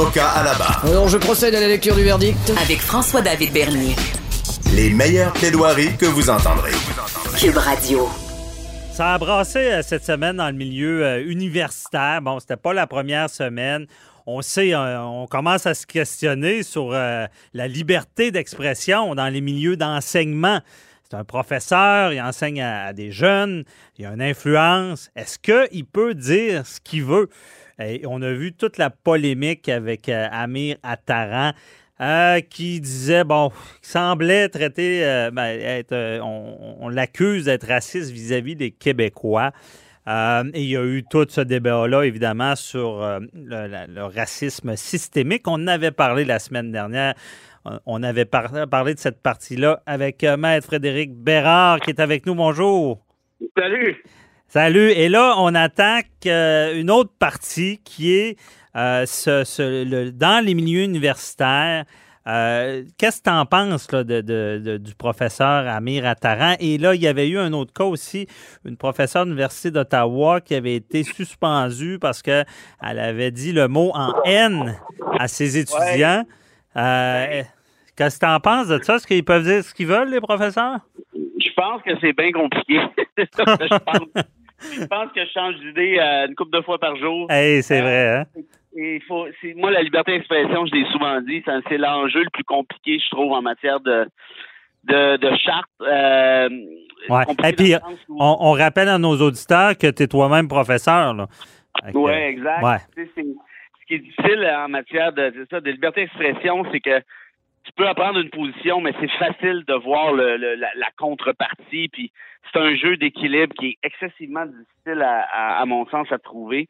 Avocat à la barre. Alors, je procède à la lecture du verdict. Avec François-David Bernier. Les meilleures plaidoiries que vous entendrez. Cube Radio. Ça a brassé euh, cette semaine dans le milieu euh, universitaire. Bon, c'était pas la première semaine. On sait, euh, on commence à se questionner sur la liberté d'expression dans les milieux d'enseignement. C'est un professeur, il enseigne à, des jeunes, il a une influence. Est-ce qu'il peut dire ce qu'il veut? On a vu toute la polémique avec Amir Attaran. Euh, qui disait, bon, qui semblait traiter, euh, ben, être, euh, on, l'accuse d'être raciste vis-à-vis des Québécois. et il y a eu tout ce débat-là, évidemment, sur le, racisme systémique. On avait parlé la semaine dernière. On avait parlé de cette partie-là avec Maître Frédéric Bérard qui est avec nous. Bonjour. Salut. Salut. Et là, on attaque une autre partie qui est euh, ce, dans les milieux universitaires, euh, qu'est-ce que tu en penses de, du professeur Amir Attaran? Et là, il y avait eu un autre cas aussi, une professeure de l'Université d'Ottawa qui avait été suspendue parce qu'elle avait dit le mot en haine à ses étudiants. Euh, qu'est-ce que tu en penses de ça? Est-ce qu'ils peuvent dire ce qu'ils veulent, les professeurs? Je pense que c'est bien compliqué. je, pense, que je change d'idée une couple de fois par jour. c'est vrai, hein? Et faut, moi, la liberté d'expression, je l'ai souvent dit, c'est l'enjeu le plus compliqué, je trouve, en matière de, de, de charte. Euh, Et puis, on, rappelle à nos auditeurs que tu es toi-même professeur. Oui, exact. ce qui est difficile en matière de, ça, de liberté d'expression, c'est que tu peux apprendre une position, mais c'est facile de voir le, la, contrepartie. Puis c'est un jeu d'équilibre qui est excessivement difficile à, à, mon sens à trouver.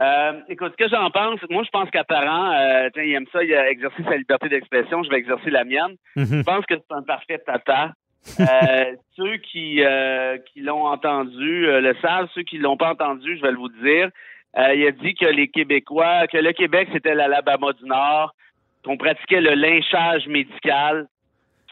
Euh, écoute, ce que j'en pense, moi, je pense qu'apparent, euh, il aime ça, il a exercé sa liberté d'expression, je vais exercer la mienne. Mhm. Je pense que c'est un parfait tata. Euh, ceux qui, qui l'ont entendu le savent, ceux qui l'ont pas entendu, je vais vous dire. il a dit que les Québécois, que le Québec, c'était l'Alabama du Nord, qu'on pratiquait le lynchage médical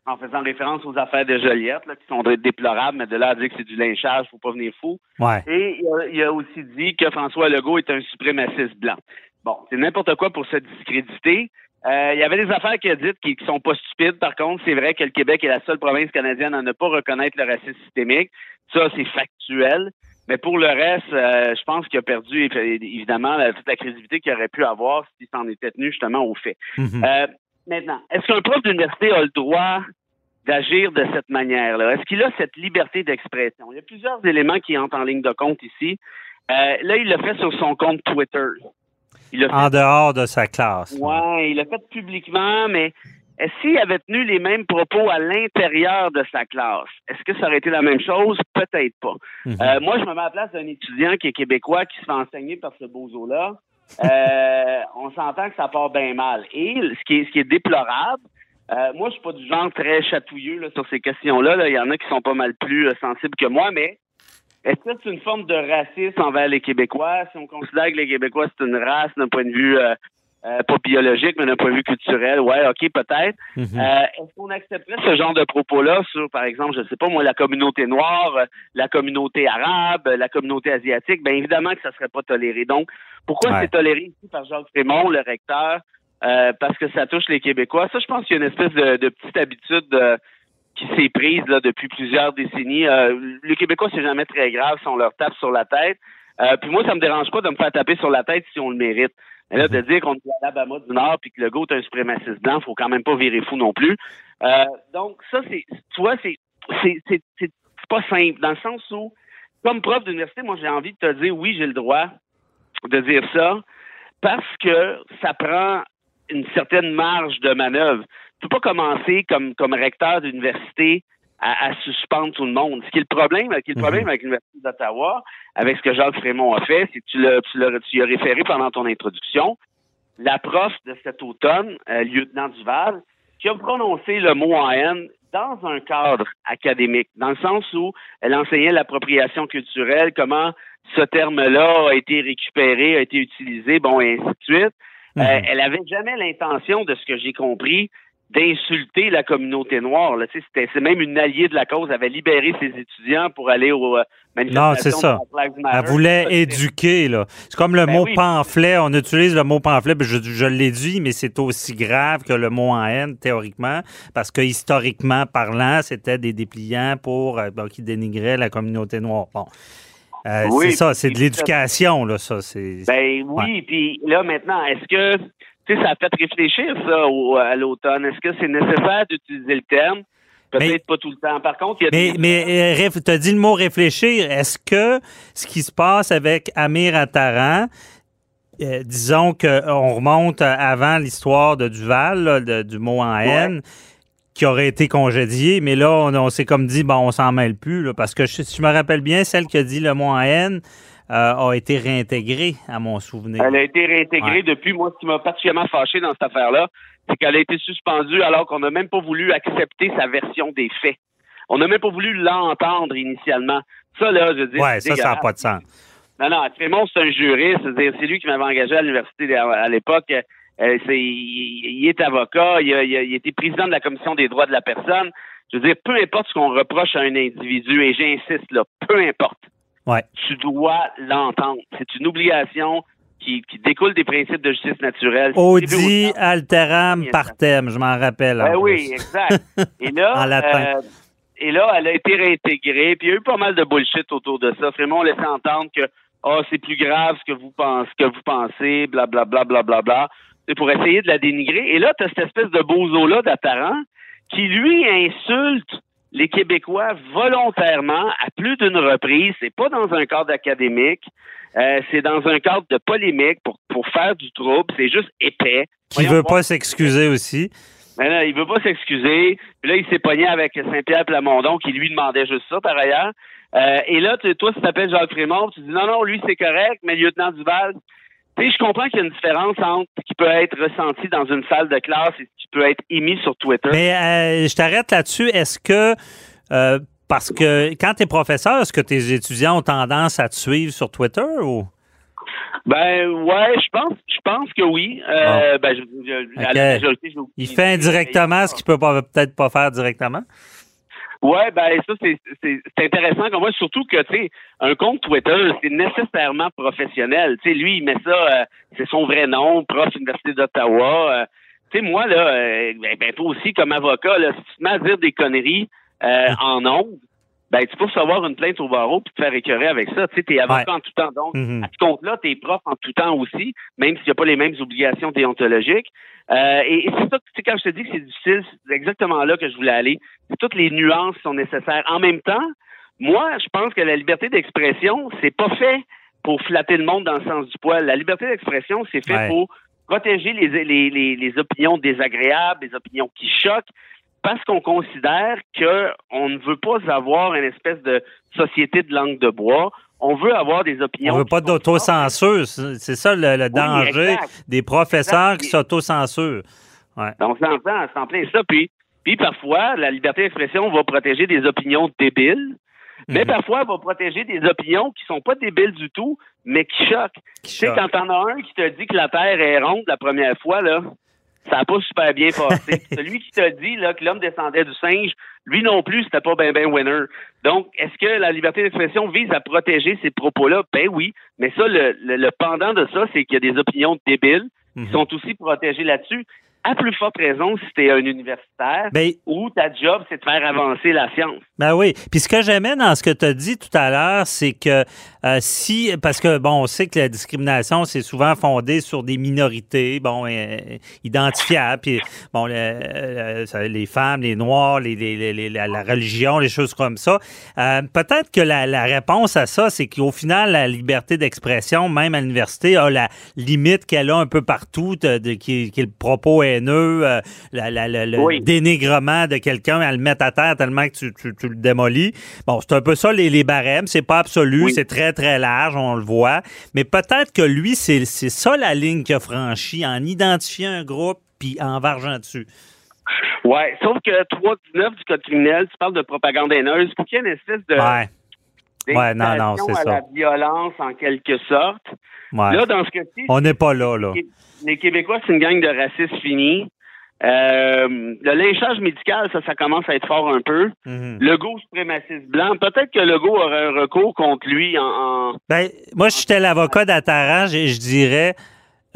en faisant référence aux affaires de Joliette, là, qui sont déplorables, mais de là à dire que c'est du lynchage, faut pas venir fou. Et il a, aussi dit que François Legault est un suprémaciste blanc. Bon, c'est n'importe quoi pour se discréditer. Euh, il y avait des affaires qu'il a dites qui, qui sont pas stupides. Par contre, c'est vrai que le Québec est la seule province canadienne à ne pas reconnaître le racisme systémique. Ça, c'est factuel. Mais pour le reste, euh, je pense qu'il a perdu évidemment toute la crédibilité qu'il aurait pu avoir s'il s'en était tenu justement au fait. Mm-hmm. euh, maintenant, est-ce qu'un prof d'université a le droit d'agir de cette manière-là? Est-ce qu'il a cette liberté d'expression? Il y a plusieurs éléments qui entrent en ligne de compte ici. Euh, là, il l'a fait sur son compte Twitter. en dehors de sa classe. Oui, il l'a fait publiquement, mais s'il avait tenu les mêmes propos à l'intérieur de sa classe, est-ce que ça aurait été la même chose? Peut-être pas. Mhm. Euh, moi, je me mets à la place d'un étudiant qui est québécois, qui se fait enseigner par ce bozo-là. Euh, on s'entend que ça part bien mal. Et ce qui est, ce qui est déplorable, euh, moi, je suis pas du genre très chatouilleux là, sur ces questions-là. Il y en a qui sont pas mal plus euh, sensibles que moi, mais est-ce que c'est une forme de racisme envers les Québécois? Si on considère que les Québécois, c'est une race d'un point de vue euh, pas biologique, mais d'un point de vue culturel, ouais, ok, peut-être. Mhm. est-ce qu'on accepterait ce genre de propos-là sur, par exemple, je sais pas moi, la communauté noire, la communauté arabe, la communauté asiatique? Bien évidemment que ça serait pas toléré. Donc, pourquoi c'est toléré ici par Jacques Frémont, le recteur? Euh, parce que ça touche les Québécois. Ça, je pense qu'il y a une espèce de, petite habitude euh, qui s'est prise là, depuis plusieurs décennies. Euh, les Québécois, c'est jamais très grave si on leur tape sur la tête. puis moi, ça me dérange pas de me faire taper sur la tête si on le mérite. Mais là, de dire qu'on est à l'Alabama du Nord puis que le GOAT est un suprémaciste blanc, faut quand même pas virer fou non plus. donc, ça, c'est, tu vois, c'est, c'est, c'est, c'est pas simple, dans le sens où, comme prof d'université, moi, j'ai envie de te dire, oui, j'ai le droit de dire ça, parce que ça prend une certaine marge de manœuvre. Tu peux pas commencer comme, comme recteur d'université à, suspendre tout le monde. Ce qui est le problème, qui est le problème mhm. avec l'Université d'Ottawa, avec ce que Jacques Frémont a fait, c'est que tu l'as, tu, l'as, tu as référé pendant ton introduction. la prof de cet automne, euh, lieutenant Duval, qui a prononcé le mot en haine dans un cadre académique, dans le sens où elle enseignait l'appropriation culturelle, comment ce terme-là a été récupéré, a été utilisé, bon, et ainsi de suite. Euh, Mhm. elle avait jamais l'intention, de ce que j'ai compris, d'insulter la communauté noire. Là. C'est même une alliée de la cause. Elle avait libéré ses étudiants pour aller aux euh, manifestations. Non, c'est ça. Elle voulait Ça, éduquer, là. C'est comme le Ben mot oui. pamphlet. On utilise le mot pamphlet, je, je l'ai dit, mais c'est aussi grave que le mot en haine, théoriquement, parce que historiquement parlant, c'était des dépliants pour euh, qui dénigraient la communauté noire. Bon. Euh, Oui, c'est ça, c'est de l'éducation, là, ça. C'est... Ben oui, puis là maintenant, est-ce que tu sais, ça a fait réfléchir ça au- à l'automne. Est-ce que c'est nécessaire d'utiliser le terme? Peut-être pas tout le temps. Par contre, il y a Mais, des- mais tu as dit le mot réfléchir. Est-ce que ce qui se passe avec Amir Attaran, euh, disons qu'on remonte avant l'histoire de Duval, là, de- du mot en haine, qui aurait été congédié, mais là, on, on s'est comme dit, bon, on s'en mêle plus, là, parce que je- si je me rappelle bien, celle qui a dit le mot en haine euh, a été réintégrée, à mon souvenir. Elle a été réintégrée Ouais. depuis. Moi, ce qui m'a particulièrement fâché dans cette affaire-là, c'est qu'elle a été suspendue alors qu'on n'a même pas voulu accepter sa version des faits. On n'a même pas voulu l'entendre initialement. Ça, là, je veux dire. Ouais, ça, ça n'a pas de sens. Non, non, Trémont, c'est un juriste. C'est lui qui m'avait engagé à l'université à, à l'époque. Euh, c'est, il, il est avocat. Il a, il a- il a été président de la commission des droits de la personne. Je veux dire, peu importe ce qu'on reproche à un individu, et j'insiste là, peu importe. Ouais. Tu dois l'entendre. C'est une obligation qui, qui découle des principes de justice naturelle. Audi alteram partem, je m'en rappelle. en ben oui, exact. Et là, En latin. euh, et là, elle a été réintégrée. Puis il y a eu pas mal de bullshit autour de ça. Vraiment, on laissait entendre que oh, c'est plus grave ce que vous pensez, que vous pensez, blablabla. Bla, bla, bla. C'est pour essayer de la dénigrer. Et là, tu as cette espèce de bozo-là d'Attaran qui, lui, insulte les Québécois volontairement à plus d'une reprise. C'est pas dans un cadre académique. Euh, c'est dans un cadre de polémique pour, pour faire du trouble. C'est juste épais. Qui Voyons veut pas s'excuser aussi. Mais là, il veut pas s'excuser. Puis là, il s'est pogné avec Saint-Pierre Plamondon qui lui demandait juste ça par ailleurs. Euh, et là, tu- toi, tu t'appelles Jacques Frémont, tu dis non, non, lui, c'est correct, mais lieutenant Duval, je comprends qu'il y a une différence entre ce qui peut être ressenti dans une salle de classe et ce qui peut être émis sur Twitter. Mais euh, je t'arrête là-dessus. Est-ce que, euh, parce que quand tu es professeur, est-ce que tes étudiants ont tendance à te suivre sur Twitter ou? Ben ouais, je pense, je pense que oui. Euh, Ben, je, je- à la majorité, aucune Il fait indirectement ce qu'il peut peut-être pas faire directement? Ouais, ben ça c'est c'est c'est intéressant comme moi, surtout que tu sais un compte Twitter c'est nécessairement professionnel. Tu sais lui il met ça, euh, c'est son vrai nom, prof Université d'Ottawa. Euh, tu sais moi là, euh, ben, ben, toi aussi comme avocat là, si tu te mets à dire des conneries euh, en ondes, ben tu peux recevoir une plainte au barreau puis te faire écœurer avec ça. Tu sais t'es avocat Ouais. en tout temps donc Mhm. à ce compte-là t'es prof en tout temps aussi, même s'il n'y a pas les mêmes obligations déontologiques. Euh, et, et c'est ça, c'est quand je te dis que c'est difficile, c'est exactement là que je voulais aller. Toutes les nuances sont nécessaires. En même temps, moi, je pense que la liberté d'expression, c'est pas fait pour flatter le monde dans le sens du poil. La liberté d'expression, c'est fait Ouais. pour protéger les, les, les, les opinions désagréables, les opinions qui choquent, parce qu'on considère que on ne veut pas avoir une espèce de société de langue de bois. On veut avoir des opinions. On veut pas d'autocensure. C'est ça le, le danger des professeurs Exact. qui s'autocensurent. Ouais. Donc, c'est en plein, c'est en plein ça. Puis, puis parfois, la liberté d'expression va protéger des opinions débiles, mais Mhm. parfois, elle va protéger des opinions qui sont pas débiles du tout, mais qui choquent. Qui Tu sais, quand t'en as un qui te dit que la Terre est ronde la première fois, là, ça n'a pas super bien passé. Celui qui te dit là, que l'homme descendait du singe, lui non plus, c'était pas ben ben winner. Donc, est-ce que la liberté d'expression vise à protéger ces propos-là? Ben oui. Mais ça, le, le, le pendant de ça, c'est qu'il y a des opinions débiles qui Mhm. sont aussi protégées là-dessus. À plus forte raison si tu es un universitaire Ben, où ta job, c'est de faire avancer la science. Ben oui. Puis ce que j'aimais dans ce que tu as dit tout à l'heure, c'est que euh, si, parce que bon, on sait que la discrimination, c'est souvent fondé sur des minorités, bon, euh, identifiables, puis bon, le- les femmes, les noirs, les, les- les- les- la, la religion, les choses comme ça. Euh, Peut-être que la, la réponse à ça, c'est qu'au final, la liberté d'expression, même à l'université, a la limite qu'elle a un peu partout, de, de- qui, qui est le propos haineux, euh, la- le Oui. dénigrement de quelqu'un, à le mettre à terre tellement que tu, tu- tu le démolis. Bon, c'est un peu ça les, les barèmes. C'est pas absolu, Oui. c'est très très, très large, on le voit. Mais peut-être que lui, c'est ça la ligne qu'il a franchie en identifiant un groupe puis en vargeant dessus. Oui, sauf que 319 du Code criminel, tu parles de propagande haineuse, pour qu'il y ait une espèce de. Ouais. Ouais, non, non, c'est ça. la violence, en quelque sorte. Ouais. Là, dans ce cas-ci. On n'est pas là, là. Les Québécois, c'est une gang de racistes finis. Euh, le lynchage médical, ça, ça commence à être fort un peu. Mhm. Le go suprémaciste blanc, peut-être que le go aurait un recours contre lui en. en... Ben, moi, j'étais l'avocat d'Attaran, je, je dirais,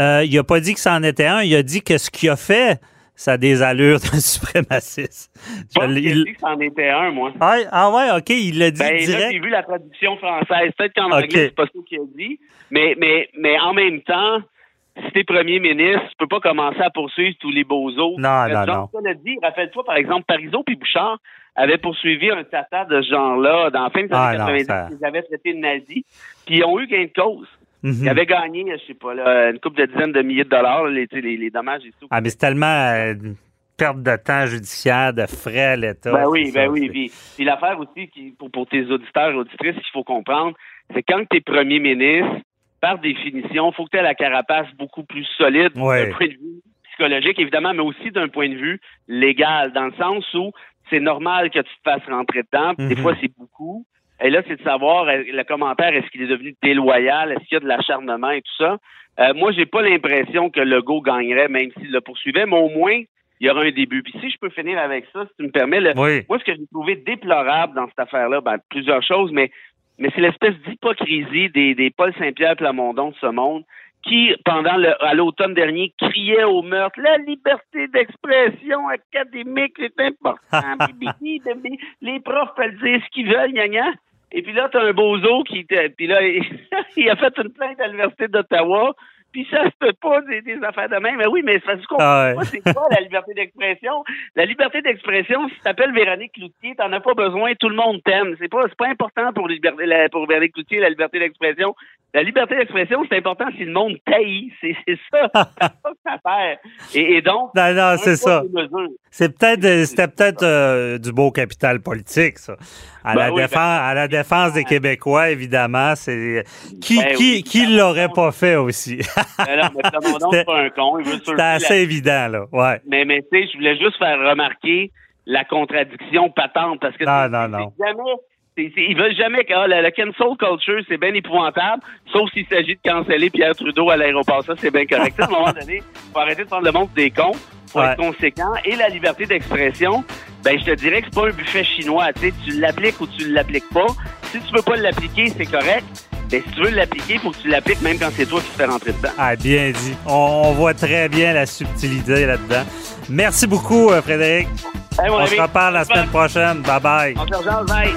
euh, il a pas dit que c'en était un, il a dit que ce qu'il a fait, ça a des allures d'un suprémaciste. Je- il- dit que c'en était un, moi. Ah, ah ouais, OK, il l'a dit Ben, là, direct. j'ai vu la traduction française. Peut-être qu'en Ok. anglais, c'est pas ça qu'il a dit. Mais, mais, mais en même temps, si t'es premier ministre, tu peux pas commencer à poursuivre tous les beaux autres. Non, non, non. Dit. Rappelle-toi, par exemple, Parizeau puis Bouchard avaient poursuivi un tata de ce genre-là dans la fin des Ah, années non, 90. ça- Ils avaient traité de nazis. Puis ils ont eu gain de cause. Mhm. Ils avaient gagné, je sais pas, là, une couple de dizaines de milliers de dollars, les, les, les dommages et tout. Ah, mais c'est tellement euh, une perte de temps judiciaire, de frais à l'État. Ben oui, ben ça, oui. puis l'affaire aussi, qui, pour, pour tes auditeurs et auditrices, qu'il faut comprendre, c'est quand tu es premier ministre, par définition, il faut que tu aies la carapace beaucoup plus solide Ouais. d'un point de vue psychologique, évidemment, mais aussi d'un point de vue légal, dans le sens où c'est normal que tu te fasses rentrer dedans. puis Des Mhm. fois, c'est beaucoup. Et là, c'est de savoir, le commentaire, est-ce qu'il est devenu déloyal? Est-ce qu'il y a de l'acharnement et tout ça? Euh, moi, j'ai pas l'impression que Legault gagnerait, même s'il le poursuivait, mais au moins, il y aura un début. Puis si je peux finir avec ça, si tu me permets, le, Oui. moi, ce que j'ai trouvé déplorable dans cette affaire-là, ben, plusieurs choses, mais, mais c'est l'espèce d'hypocrisie des, des Paul Saint-Pierre Plamondon de ce monde qui, pendant le, à l'automne dernier, criait au meurtre la liberté d'expression académique, c'est important. Les profs peuvent dire ce qu'ils veulent, gna gna. Et puis là, t'as un bozo qui, puis là, il a fait une plainte à l'Université d'Ottawa. Puis ça se peut pas des, des affaires de même. Mais oui, mais se comprend Ah ouais. c'est quoi la liberté d'expression? La liberté d'expression, si tu t'appelles Véronique Cloutier, t'en as pas besoin, tout le monde t'aime. C'est pas, c'est pas important pour, liberté, la- pour Véronique Cloutier, la liberté d'expression. La liberté d'expression, c'est important si le monde taillit. C'est, c'est ça. c'est ça que ça fait. Et, et donc. Non, non, c'est ça. C'est peut-être, euh, c'était peut-être euh, du beau capital politique, ça. À, Ben la, oui, défense, ben- à la défense des Québécois, évidemment, c'est qui Ben qui oui, qui l'aurait pas fait aussi? Mais non, mais Plamondon, c'est pas un con. La- assez évident là. Ouais. Mais, mais tu sais, je voulais juste faire remarquer la contradiction patente parce que Non, non, non. jamais. c'est- c'est- ils veulent jamais que ah, la, la cancel culture, c'est bien épouvantable, sauf s'il s'agit de canceller Pierre Trudeau à l'aéroport. Ça, c'est bien correct. à un moment donné, faut arrêter de prendre le monde des cons, faut Ouais. être conséquent. Et la liberté d'expression, ben je te dirais que c'est pas un buffet chinois. Tu l'appliques ou tu l'appliques pas. Si tu peux pas l'appliquer, c'est correct. Mais si tu veux l'appliquer, faut que tu l'appliques même quand c'est toi qui te fais rentrer dedans. Ah, bien dit. On, voit très bien la subtilité là-dedans. Merci beaucoup, euh, Frédéric. Hey, On ami. se reparle la semaine prochaine. Bye bye. On se rejoint, bye.